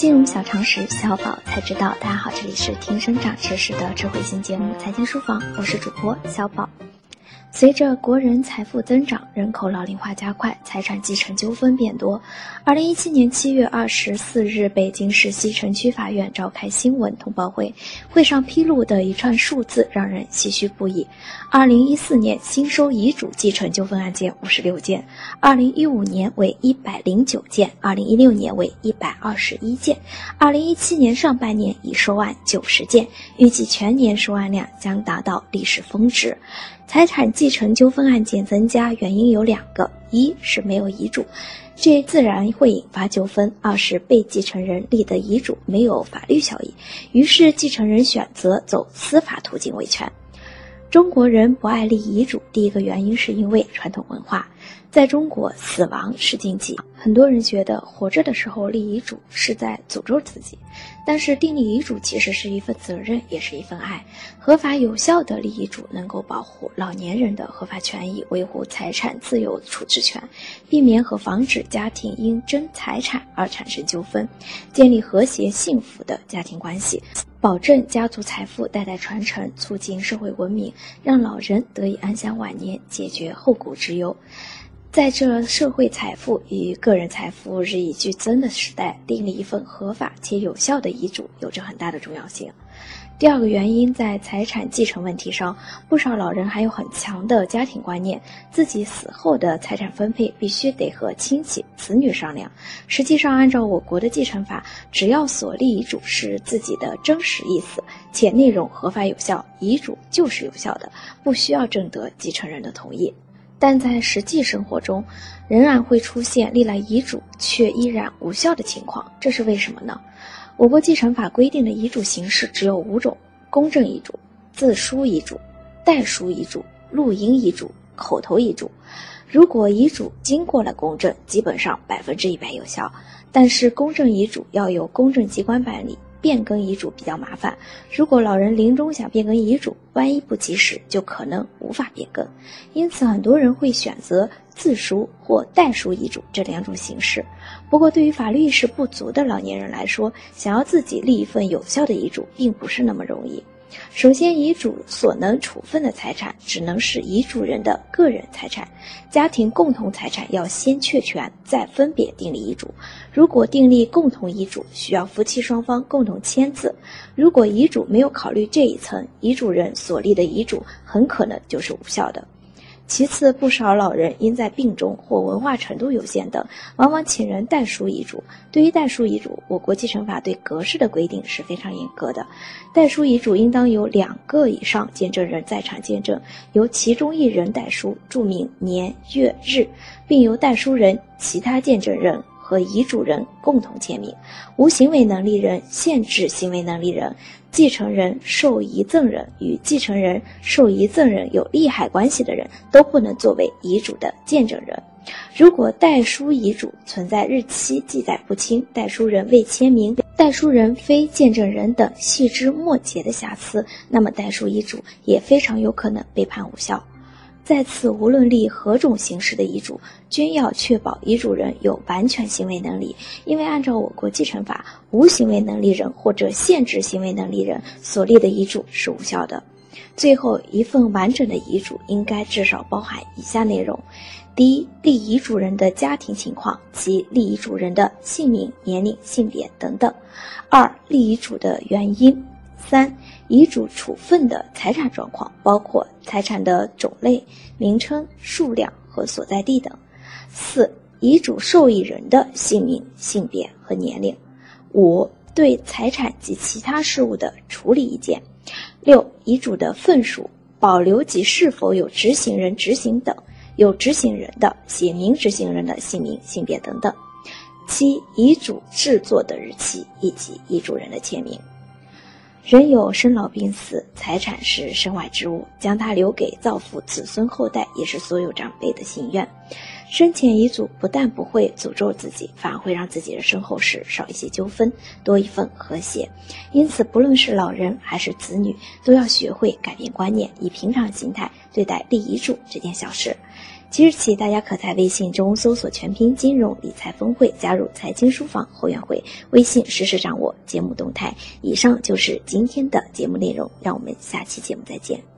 金融小常识，小宝才知道。大家好，这里是听生长知识的智慧型节目《财经书房》，我是主播小宝。随着国人财富增长，人口老龄化加快，财产继承纠纷变多。二零一七年七月二十四日，北京市西城区法院召开新闻通报会，会上披露的一串数字让人唏嘘不已。二零一四年新收遗嘱继承纠纷案件五十六件，二零一五年为一百零九件，二零一六年为一百二十一件，二零一七年上半年已收案九十件，预计全年收案量将达到历史峰值。财产继承纠纷案件增加原因有两个：一是没有遗嘱，这自然会引发纠纷；二是被继承人立的遗嘱没有法律效益，于是继承人选择走司法途径维权。中国人不爱立遗嘱，第一个原因是因为传统文化。在中国，死亡是禁忌，很多人觉得活着的时候立遗嘱是在诅咒自己。但是订立遗嘱其实是一份责任，也是一份爱。合法有效的立遗嘱能够保护老年人的合法权益，维护财产自由处置权，避免和防止家庭因争财产而产生纠纷，建立和谐幸福的家庭关系，保证家族财富代代传承，促进社会文明，让老人得以安享晚年，解决后顾之忧。在这社会财富与个人财富日益俱增的时代，订立一份合法且有效的遗嘱有着很大的重要性。第二个原因，在财产继承问题上，不少老人还有很强的家庭观念，自己死后的财产分配必须得和亲戚、子女商量。实际上，按照我国的继承法，只要所立遗嘱是自己的真实意思，且内容合法有效，遗嘱就是有效的，不需要征得继承人的同意。但在实际生活中，仍然会出现立了遗嘱却依然无效的情况，这是为什么呢？我国继承法规定的遗嘱形式只有五种：公证遗嘱、自书遗嘱、代书遗嘱、录音遗嘱、口头遗嘱。如果遗嘱经过了公证，基本上百分之一百有效，但是公证遗嘱要由公证机关办理。变更遗嘱比较麻烦，如果老人临终想变更遗嘱，万一不及时，就可能无法变更。因此，很多人会选择自书或代书遗嘱这两种形式。不过，对于法律意识不足的老年人来说，想要自己立一份有效的遗嘱，并不是那么容易。首先，遗嘱所能处分的财产只能是遗嘱人的个人财产，家庭共同财产要先确权，再分别订立遗嘱。如果订立共同遗嘱，需要夫妻双方共同签字。如果遗嘱没有考虑这一层，遗嘱人所立的遗嘱很可能就是无效的。其次，不少老人因在病中或文化程度有限等，往往请人代书遗嘱。对于代书遗嘱，我国继承法对格式的规定是非常严格的。代书遗嘱应当有两个以上见证人在场见证，由其中一人代书，注明年月日，并由代书人、其他见证人。和遗嘱人共同签名，无行为能力人、限制行为能力人、继承人、受遗赠人与继承人、受遗赠人有利害关系的人都不能作为遗嘱的见证人。如果代书遗嘱存在日期记载不清、代书人未签名、代书人非见证人等细枝末节的瑕疵，那么代书遗嘱也非常有可能被判无效。再次，无论立何种形式的遗嘱，均要确保遗嘱人有完全行为能力。因为按照我国继承法，无行为能力人或者限制行为能力人所立的遗嘱是无效的。最后，一份完整的遗嘱应该至少包含以下内容：第一，立遗嘱人的家庭情况及立遗嘱人的姓名、年龄、性别等等；二，立遗嘱的原因。三、遗嘱处分的财产状况，包括财产的种类、名称、数量和所在地等。四、遗嘱受益人的姓名、性别和年龄。五、对财产及其他事务的处理意见。六、遗嘱的份数、保留及是否有执行人执行等。有执行人的写明执行人的姓名、性别等等。七、遗嘱制作的日期以及遗嘱人的签名。人有生老病死，财产是身外之物，将它留给造福子孙后代，也是所有长辈的心愿。生前遗嘱不但不会诅咒自己，反而会让自己的身后事少一些纠纷，多一份和谐。因此，不论是老人还是子女，都要学会改变观念，以平常心态对待立遗嘱这件小事。即日起，大家可在微信中搜索全拼“金融理财峰会”，加入财经书房后援会，微信实时掌握节目动态。以上就是今天的节目内容，让我们下期节目再见。